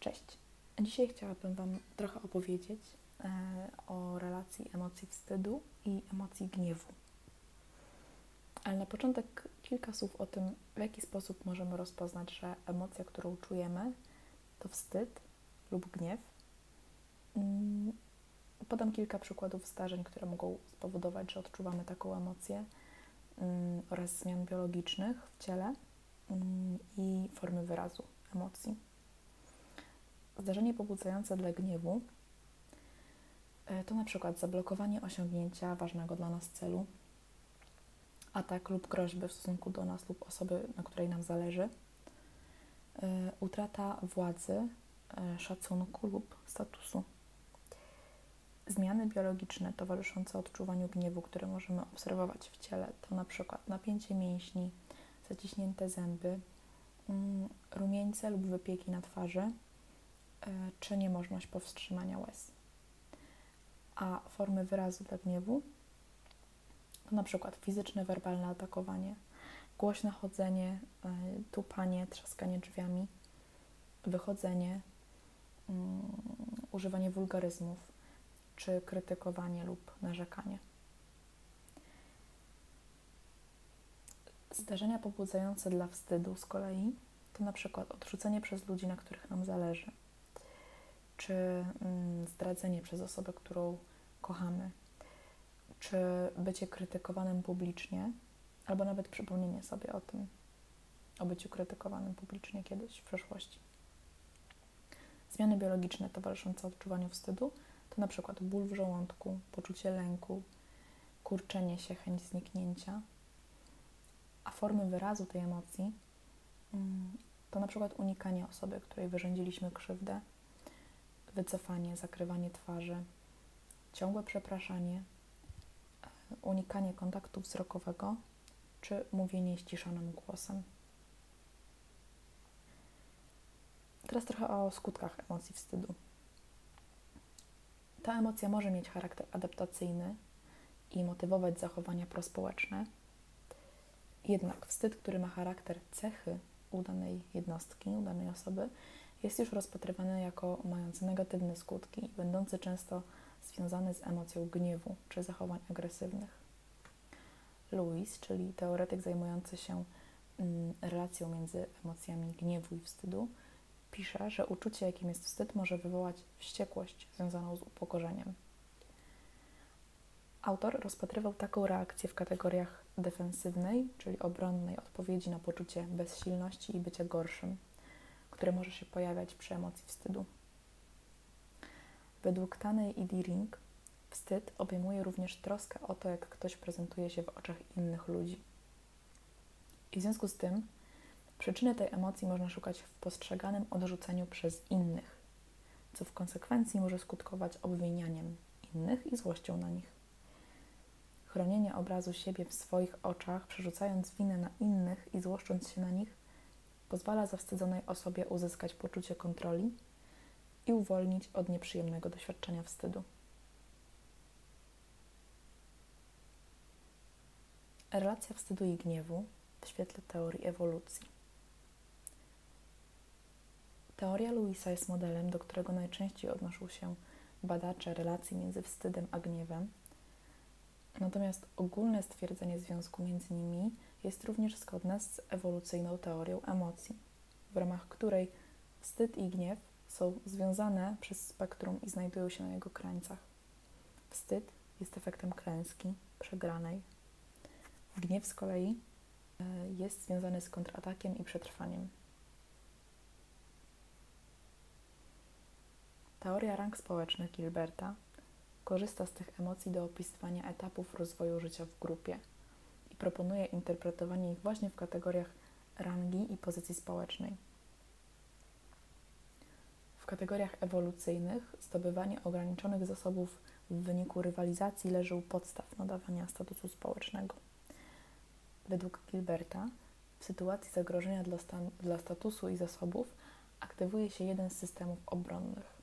Cześć. Dzisiaj chciałabym Wam trochę opowiedzieć e, o relacji emocji wstydu i emocji gniewu. Ale na początek kilka słów o tym, w jaki sposób możemy rozpoznać, że emocja, którą czujemy, to wstyd lub gniew. Mm, podam kilka przykładów zdarzeń, które mogą spowodować, że odczuwamy taką emocję mm, oraz zmian biologicznych w ciele mm, i formy wyrazu emocji. Zdarzenie pobudzające dla gniewu e, to na przykład zablokowanie osiągnięcia ważnego dla nas celu, atak lub groźby w stosunku do nas lub osoby, na której nam zależy, e, utrata władzy, e, szacunku lub statusu. Zmiany biologiczne towarzyszące odczuwaniu gniewu, które możemy obserwować w ciele, to na przykład napięcie mięśni, zaciśnięte zęby, mm, rumieńce lub wypieki na twarzy, czy niemożność powstrzymania łez. A formy wyrazu dla gniewu to na przykład fizyczne, werbalne atakowanie, głośne chodzenie, e, tupanie, trzaskanie drzwiami, wychodzenie, um, używanie wulgaryzmów, czy krytykowanie lub narzekanie. Zdarzenia pobudzające dla wstydu z kolei to na przykład odrzucenie przez ludzi, na których nam zależy, czy mm, zdradzenie przez osobę, którą kochamy, czy bycie krytykowanym publicznie, albo nawet przypomnienie sobie o tym, o byciu krytykowanym publicznie kiedyś w przeszłości. Zmiany biologiczne towarzyszące odczuwaniu wstydu to na przykład ból w żołądku, poczucie lęku, kurczenie się, chęć zniknięcia, a formy wyrazu tej emocji mm, to na przykład unikanie osoby, której wyrządziliśmy krzywdę, wycofanie, zakrywanie twarzy, ciągłe przepraszanie, unikanie kontaktu wzrokowego czy mówienie ściszonym głosem. Teraz trochę o skutkach emocji wstydu. Ta emocja może mieć charakter adaptacyjny i motywować zachowania prospołeczne. Jednak wstyd, który ma charakter cechy udanej jednostki, udanej osoby, jest już rozpatrywany jako mający negatywne skutki będący często związany z emocją gniewu czy zachowań agresywnych. Louis, czyli teoretyk zajmujący się mm, relacją między emocjami gniewu i wstydu, pisze, że uczucie, jakim jest wstyd, może wywołać wściekłość związaną z upokorzeniem. Autor rozpatrywał taką reakcję w kategoriach defensywnej, czyli obronnej odpowiedzi na poczucie bezsilności i bycia gorszym, które może się pojawiać przy emocji wstydu. Według Tanej i Deering wstyd obejmuje również troskę o to, jak ktoś prezentuje się w oczach innych ludzi. I w związku z tym przyczyny tej emocji można szukać w postrzeganym odrzuceniu przez innych, co w konsekwencji może skutkować obwinianiem innych i złością na nich. Chronienie obrazu siebie w swoich oczach, przerzucając winę na innych i złoszcząc się na nich, pozwala zawstydzonej osobie uzyskać poczucie kontroli i uwolnić od nieprzyjemnego doświadczenia wstydu. Relacja wstydu i gniewu w świetle teorii ewolucji. Teoria Louisa jest modelem, do którego najczęściej odnoszą się badacze relacji między wstydem a gniewem. Natomiast ogólne stwierdzenie związku między nimi jest również zgodna z ewolucyjną teorią emocji, w ramach której wstyd i gniew są związane przez spektrum i znajdują się na jego krańcach. Wstyd jest efektem klęski, przegranej. Gniew z kolei e, jest związany z kontratakiem i przetrwaniem. Teoria rang społecznych Gilberta korzysta z tych emocji do opisywania etapów rozwoju życia w grupie – proponuje interpretowanie ich właśnie w kategoriach rangi i pozycji społecznej. W kategoriach ewolucyjnych zdobywanie ograniczonych zasobów w wyniku rywalizacji leży u podstaw nadawania statusu społecznego. Według Gilberta w sytuacji zagrożenia dla, stan- dla statusu i zasobów aktywuje się jeden z systemów obronnych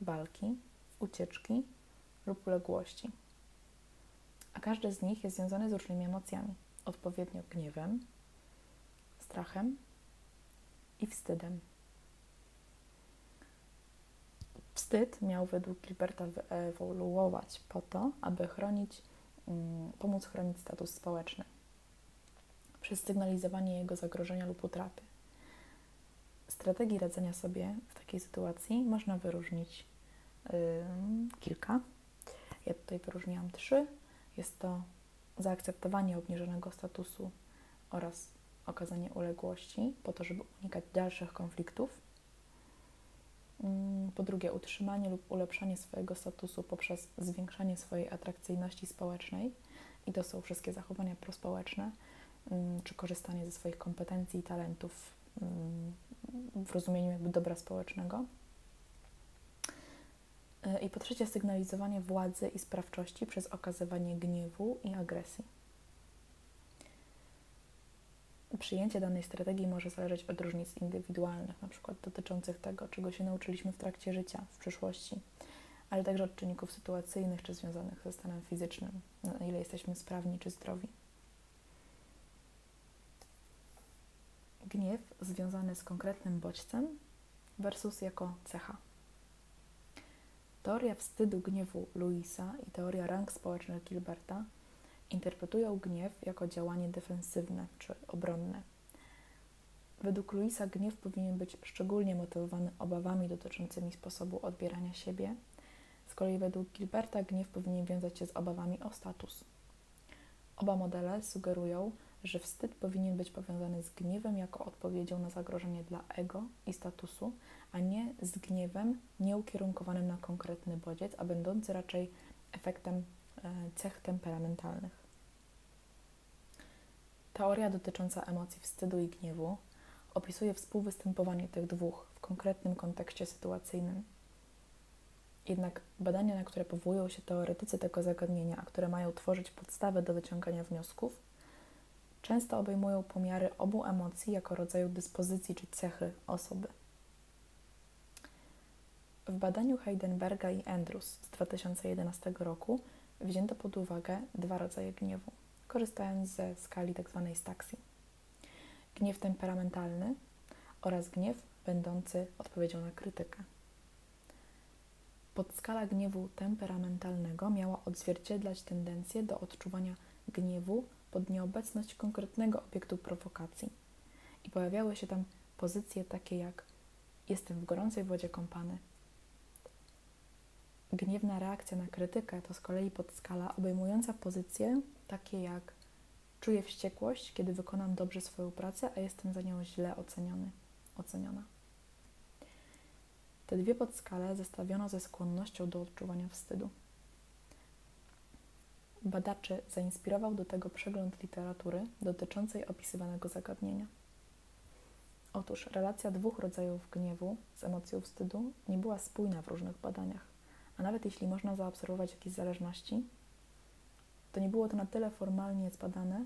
walki, ucieczki lub uległości a każdy z nich jest związany z różnymi emocjami, odpowiednio gniewem, strachem i wstydem. Wstyd miał według Gilberta wyewoluować po to, aby chronić, mm, pomóc chronić status społeczny przez sygnalizowanie jego zagrożenia lub utraty. Strategii radzenia sobie w takiej sytuacji można wyróżnić yy, kilka. Ja tutaj wyróżniłam trzy. Jest to zaakceptowanie obniżonego statusu oraz okazanie uległości po to, żeby unikać dalszych konfliktów. Mm, po drugie, utrzymanie lub ulepszanie swojego statusu poprzez zwiększanie swojej atrakcyjności społecznej. I to są wszystkie zachowania prospołeczne, mm, czy korzystanie ze swoich kompetencji i talentów mm, w rozumieniu jakby dobra społecznego. E, I po trzecie, sygnalizowanie władzy i sprawczości przez okazywanie gniewu i agresji. Przyjęcie danej strategii może zależeć od różnic indywidualnych, przykład dotyczących tego, czego się nauczyliśmy w trakcie życia, w przyszłości, ale także od czynników sytuacyjnych czy związanych ze stanem fizycznym, na ile jesteśmy sprawni czy zdrowi. Gniew związany z konkretnym bodźcem versus jako cecha. Teoria wstydu gniewu Louisa i teoria rang społecznych Gilberta interpretują gniew jako działanie defensywne czy obronne. Według Louisa gniew powinien być szczególnie motywowany obawami dotyczącymi sposobu odbierania siebie, z kolei według Gilberta gniew powinien wiązać się z obawami o status. Oba modele sugerują, że wstyd powinien być powiązany z gniewem jako odpowiedzią na zagrożenie dla ego i statusu, a nie z gniewem nieukierunkowanym na konkretny bodziec, a będący raczej efektem e, cech temperamentalnych. Teoria dotycząca emocji wstydu i gniewu opisuje współwystępowanie tych dwóch w konkretnym kontekście sytuacyjnym. Jednak badania, na które powołują się teoretycy tego zagadnienia, a które mają tworzyć podstawę do wyciągania wniosków, często obejmują pomiary obu emocji jako rodzaju dyspozycji czy cechy osoby. W badaniu Heidenberga i Andrews z 2011 roku wzięto pod uwagę dwa rodzaje gniewu korzystając ze skali tzw. Tak staksji. Gniew temperamentalny oraz gniew będący odpowiedzią na krytykę. Podskala gniewu temperamentalnego miała odzwierciedlać tendencję do odczuwania gniewu pod nieobecność konkretnego obiektu prowokacji. I pojawiały się tam pozycje takie jak jestem w gorącej wodzie kąpany. Gniewna reakcja na krytykę to z kolei podskala obejmująca pozycje takie jak czuję wściekłość, kiedy wykonam dobrze swoją pracę, a jestem za nią źle oceniony, oceniona. Te dwie podskale zestawiono ze skłonnością do odczuwania wstydu. Badaczy zainspirował do tego przegląd literatury dotyczącej opisywanego zagadnienia. Otóż relacja dwóch rodzajów gniewu z emocją wstydu nie była spójna w różnych badaniach, a nawet jeśli można zaobserwować jakieś zależności, to nie było to na tyle formalnie zbadane,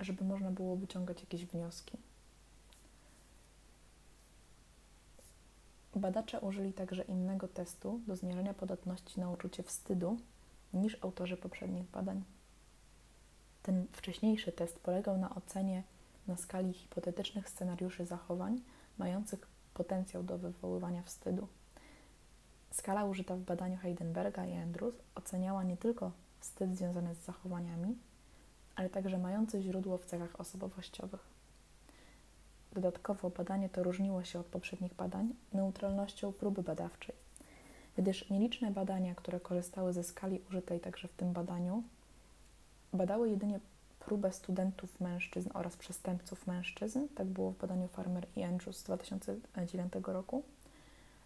żeby można było wyciągać jakieś wnioski. Badacze użyli także innego testu do zmierzenia podatności na uczucie wstydu niż autorzy poprzednich badań. Ten wcześniejszy test polegał na ocenie na skali hipotetycznych scenariuszy zachowań mających potencjał do wywoływania wstydu. Skala użyta w badaniu Heidenberga i Andrews oceniała nie tylko wstyd związany z zachowaniami, ale także mający źródło w cechach osobowościowych. Dodatkowo badanie to różniło się od poprzednich badań neutralnością próby badawczej, gdyż nieliczne badania, które korzystały ze skali użytej także w tym badaniu, badały jedynie próbę studentów mężczyzn oraz przestępców mężczyzn, tak było w badaniu Farmer i Andrews z 2009 roku,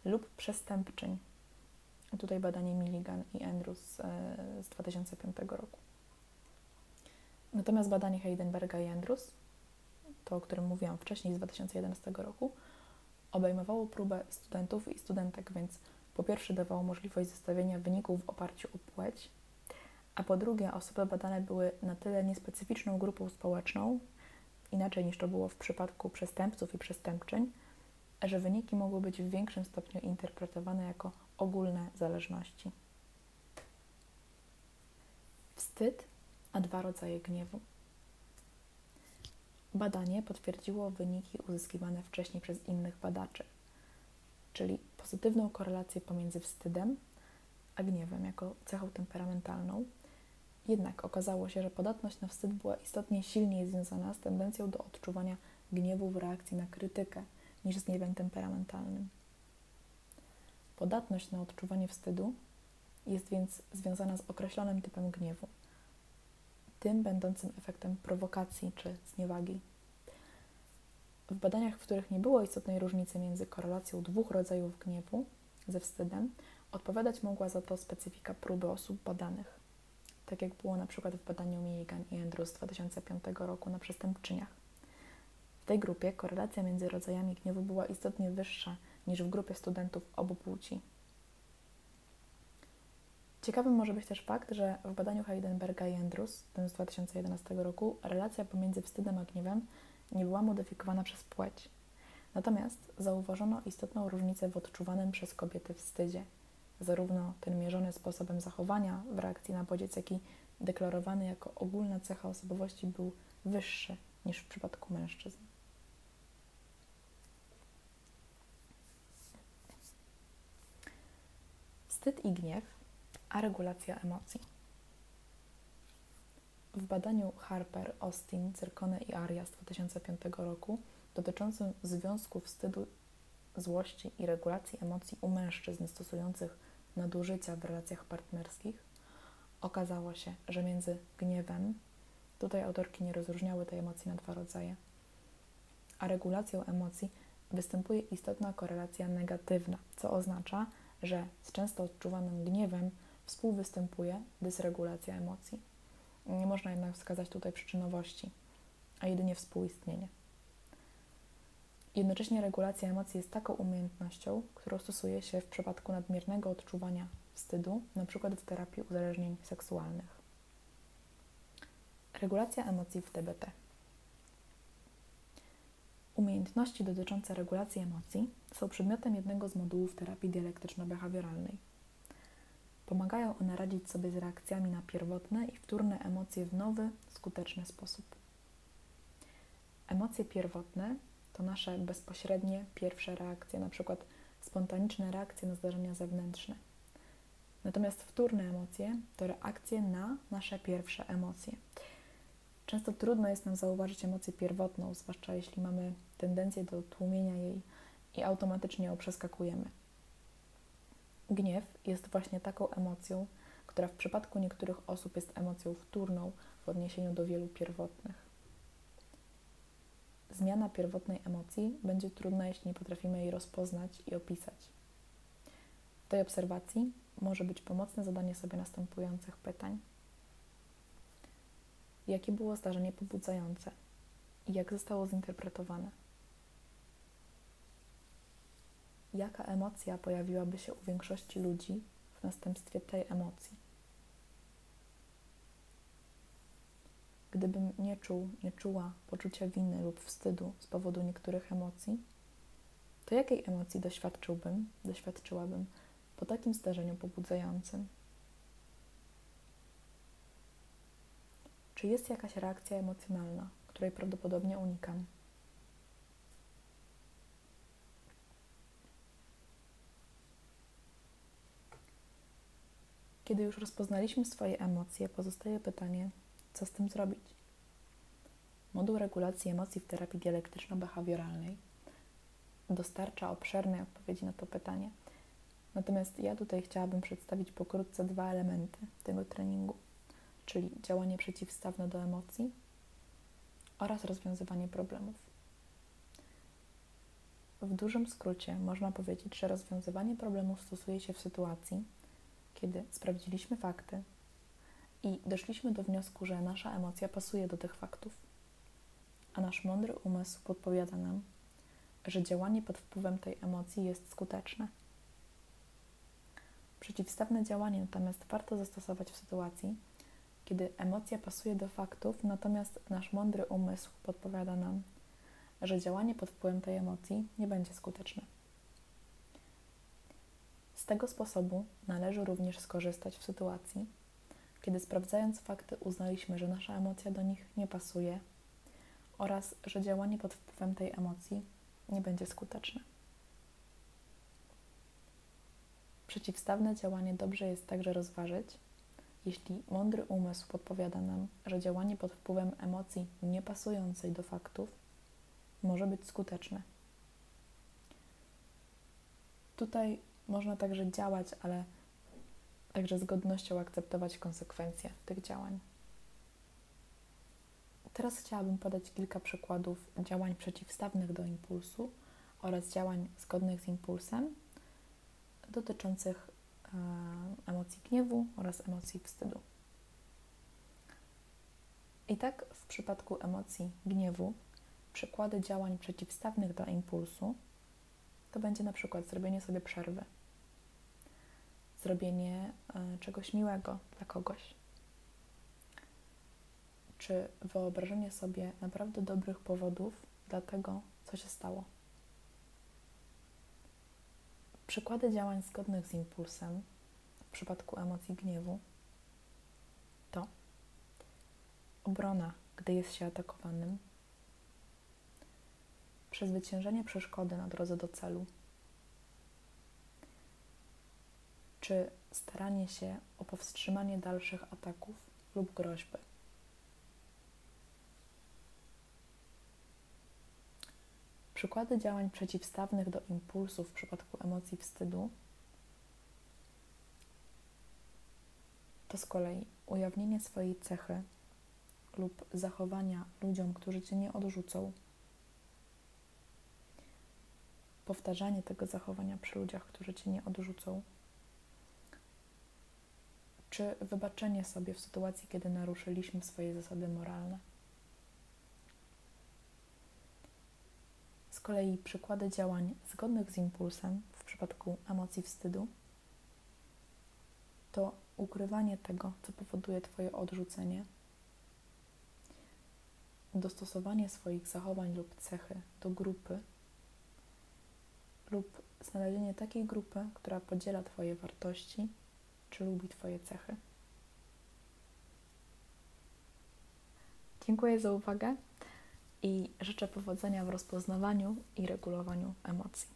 lub przestępczyń Tutaj badanie Milligan i Andrews e, z 2005 roku. Natomiast badanie Heidenberga i Andrews, to o którym mówiłam wcześniej z 2011 roku, obejmowało próbę studentów i studentek, więc po pierwsze dawało możliwość zestawienia wyników w oparciu o płeć, a po drugie osoby badane były na tyle niespecyficzną grupą społeczną, inaczej niż to było w przypadku przestępców i przestępczyń, że wyniki mogły być w większym stopniu interpretowane jako ogólne zależności. Wstyd, a dwa rodzaje gniewu. Badanie potwierdziło wyniki uzyskiwane wcześniej przez innych badaczy. Czyli pozytywną korelację pomiędzy wstydem a gniewem jako cechą temperamentalną. Jednak okazało się, że podatność na wstyd była istotnie silniej związana z tendencją do odczuwania gniewu w reakcji na krytykę niż z gniewem temperamentalnym. Podatność na odczuwanie wstydu jest więc związana z określonym typem gniewu, tym będącym efektem prowokacji czy zniewagi. W badaniach, w których nie było istotnej różnicy między korelacją dwóch rodzajów gniewu ze wstydem, odpowiadać mogła za to specyfika próby osób badanych, tak jak było na przykład w badaniu Milligan i Andrews z 2005 roku na przestępczyniach. W tej grupie korelacja między rodzajami gniewu była istotnie wyższa niż w grupie studentów obu płci. Ciekawym może być też fakt, że w badaniu Heidenberga i Andrews, tym z 2011 roku, relacja pomiędzy wstydem a gniewem nie była modyfikowana przez płeć. Natomiast zauważono istotną różnicę w odczuwanym przez kobiety wstydzie. Zarówno ten mierzony sposobem zachowania w reakcji na bodziec, jak i deklarowany jako ogólna cecha osobowości był wyższy niż w przypadku mężczyzn. Wstyd i gniew, a regulacja emocji. W badaniu Harper, Austin, Cyrkone i Arias z 2005 roku dotyczącym związku wstydu, złości i regulacji emocji u mężczyzn stosujących nadużycia w relacjach partnerskich, okazało się, że między gniewem, tutaj autorki nie rozróżniały tej emocji na dwa rodzaje, a regulacją emocji występuje istotna korelacja negatywna, co oznacza, że z często odczuwanym gniewem współwystępuje dysregulacja emocji. Nie można jednak wskazać tutaj przyczynowości, a jedynie współistnienie. Jednocześnie regulacja emocji jest taką umiejętnością, którą stosuje się w przypadku nadmiernego odczuwania wstydu, np. w terapii uzależnień seksualnych. Regulacja emocji w DBT. Umiejętności dotyczące regulacji emocji są przedmiotem jednego z modułów terapii dialektyczno-behawioralnej. Pomagają one radzić sobie z reakcjami na pierwotne i wtórne emocje w nowy, skuteczny sposób. Emocje pierwotne to nasze bezpośrednie, pierwsze reakcje, przykład spontaniczne reakcje na zdarzenia zewnętrzne. Natomiast wtórne emocje to reakcje na nasze pierwsze emocje. Często trudno jest nam zauważyć emocję pierwotną, zwłaszcza jeśli mamy tendencję do tłumienia jej i automatycznie ją przeskakujemy. Gniew jest właśnie taką emocją, która w przypadku niektórych osób jest emocją wtórną w odniesieniu do wielu pierwotnych. Zmiana pierwotnej emocji będzie trudna, jeśli nie potrafimy jej rozpoznać i opisać. W tej obserwacji może być pomocne zadanie sobie następujących pytań. Jakie było zdarzenie pobudzające i jak zostało zinterpretowane? Jaka emocja pojawiłaby się u większości ludzi w następstwie tej emocji? Gdybym nie czuł, nie czuła poczucia winy lub wstydu z powodu niektórych emocji, to jakiej emocji doświadczyłbym, doświadczyłabym po takim zdarzeniu pobudzającym? Czy jest jakaś reakcja emocjonalna, której prawdopodobnie unikam? Kiedy już rozpoznaliśmy swoje emocje, pozostaje pytanie, co z tym zrobić? Moduł regulacji emocji w terapii dialektyczno-behawioralnej dostarcza obszernej odpowiedzi na to pytanie. Natomiast ja tutaj chciałabym przedstawić pokrótce dwa elementy tego treningu, czyli działanie przeciwstawne do emocji oraz rozwiązywanie problemów. W dużym skrócie można powiedzieć, że rozwiązywanie problemów stosuje się w sytuacji, kiedy sprawdziliśmy fakty i doszliśmy do wniosku, że nasza emocja pasuje do tych faktów, a nasz mądry umysł podpowiada nam, że działanie pod wpływem tej emocji jest skuteczne. Przeciwstawne działanie natomiast warto zastosować w sytuacji, kiedy emocja pasuje do faktów, natomiast nasz mądry umysł podpowiada nam, że działanie pod wpływem tej emocji nie będzie skuteczne. Z tego sposobu należy również skorzystać w sytuacji, kiedy sprawdzając fakty uznaliśmy, że nasza emocja do nich nie pasuje oraz że działanie pod wpływem tej emocji nie będzie skuteczne. Przeciwstawne działanie dobrze jest także rozważyć, jeśli mądry umysł podpowiada nam, że działanie pod wpływem emocji niepasującej do faktów może być skuteczne. Tutaj można także działać, ale także z godnością akceptować konsekwencje tych działań. Teraz chciałabym podać kilka przykładów działań przeciwstawnych do impulsu oraz działań zgodnych z impulsem dotyczących e, emocji gniewu oraz emocji wstydu. I tak w przypadku emocji gniewu przykłady działań przeciwstawnych do impulsu to będzie na przykład zrobienie sobie przerwy, zrobienie e, czegoś miłego dla kogoś, czy wyobrażenie sobie naprawdę dobrych powodów dla tego, co się stało. Przykłady działań zgodnych z impulsem w przypadku emocji gniewu to obrona, gdy jest się atakowanym, przezwyciężenie przeszkody na drodze do celu, czy staranie się o powstrzymanie dalszych ataków lub groźby. Przykłady działań przeciwstawnych do impulsów w przypadku emocji wstydu to z kolei ujawnienie swojej cechy lub zachowania ludziom, którzy cię nie odrzucą, powtarzanie tego zachowania przy ludziach, którzy cię nie odrzucą, czy wybaczenie sobie w sytuacji, kiedy naruszyliśmy swoje zasady moralne. Z kolei przykłady działań zgodnych z impulsem w przypadku emocji wstydu to ukrywanie tego, co powoduje Twoje odrzucenie, dostosowanie swoich zachowań lub cechy do grupy lub znalezienie takiej grupy, która podziela Twoje wartości czy lubi Twoje cechy. Dziękuję za uwagę i życzę powodzenia w rozpoznawaniu i regulowaniu emocji.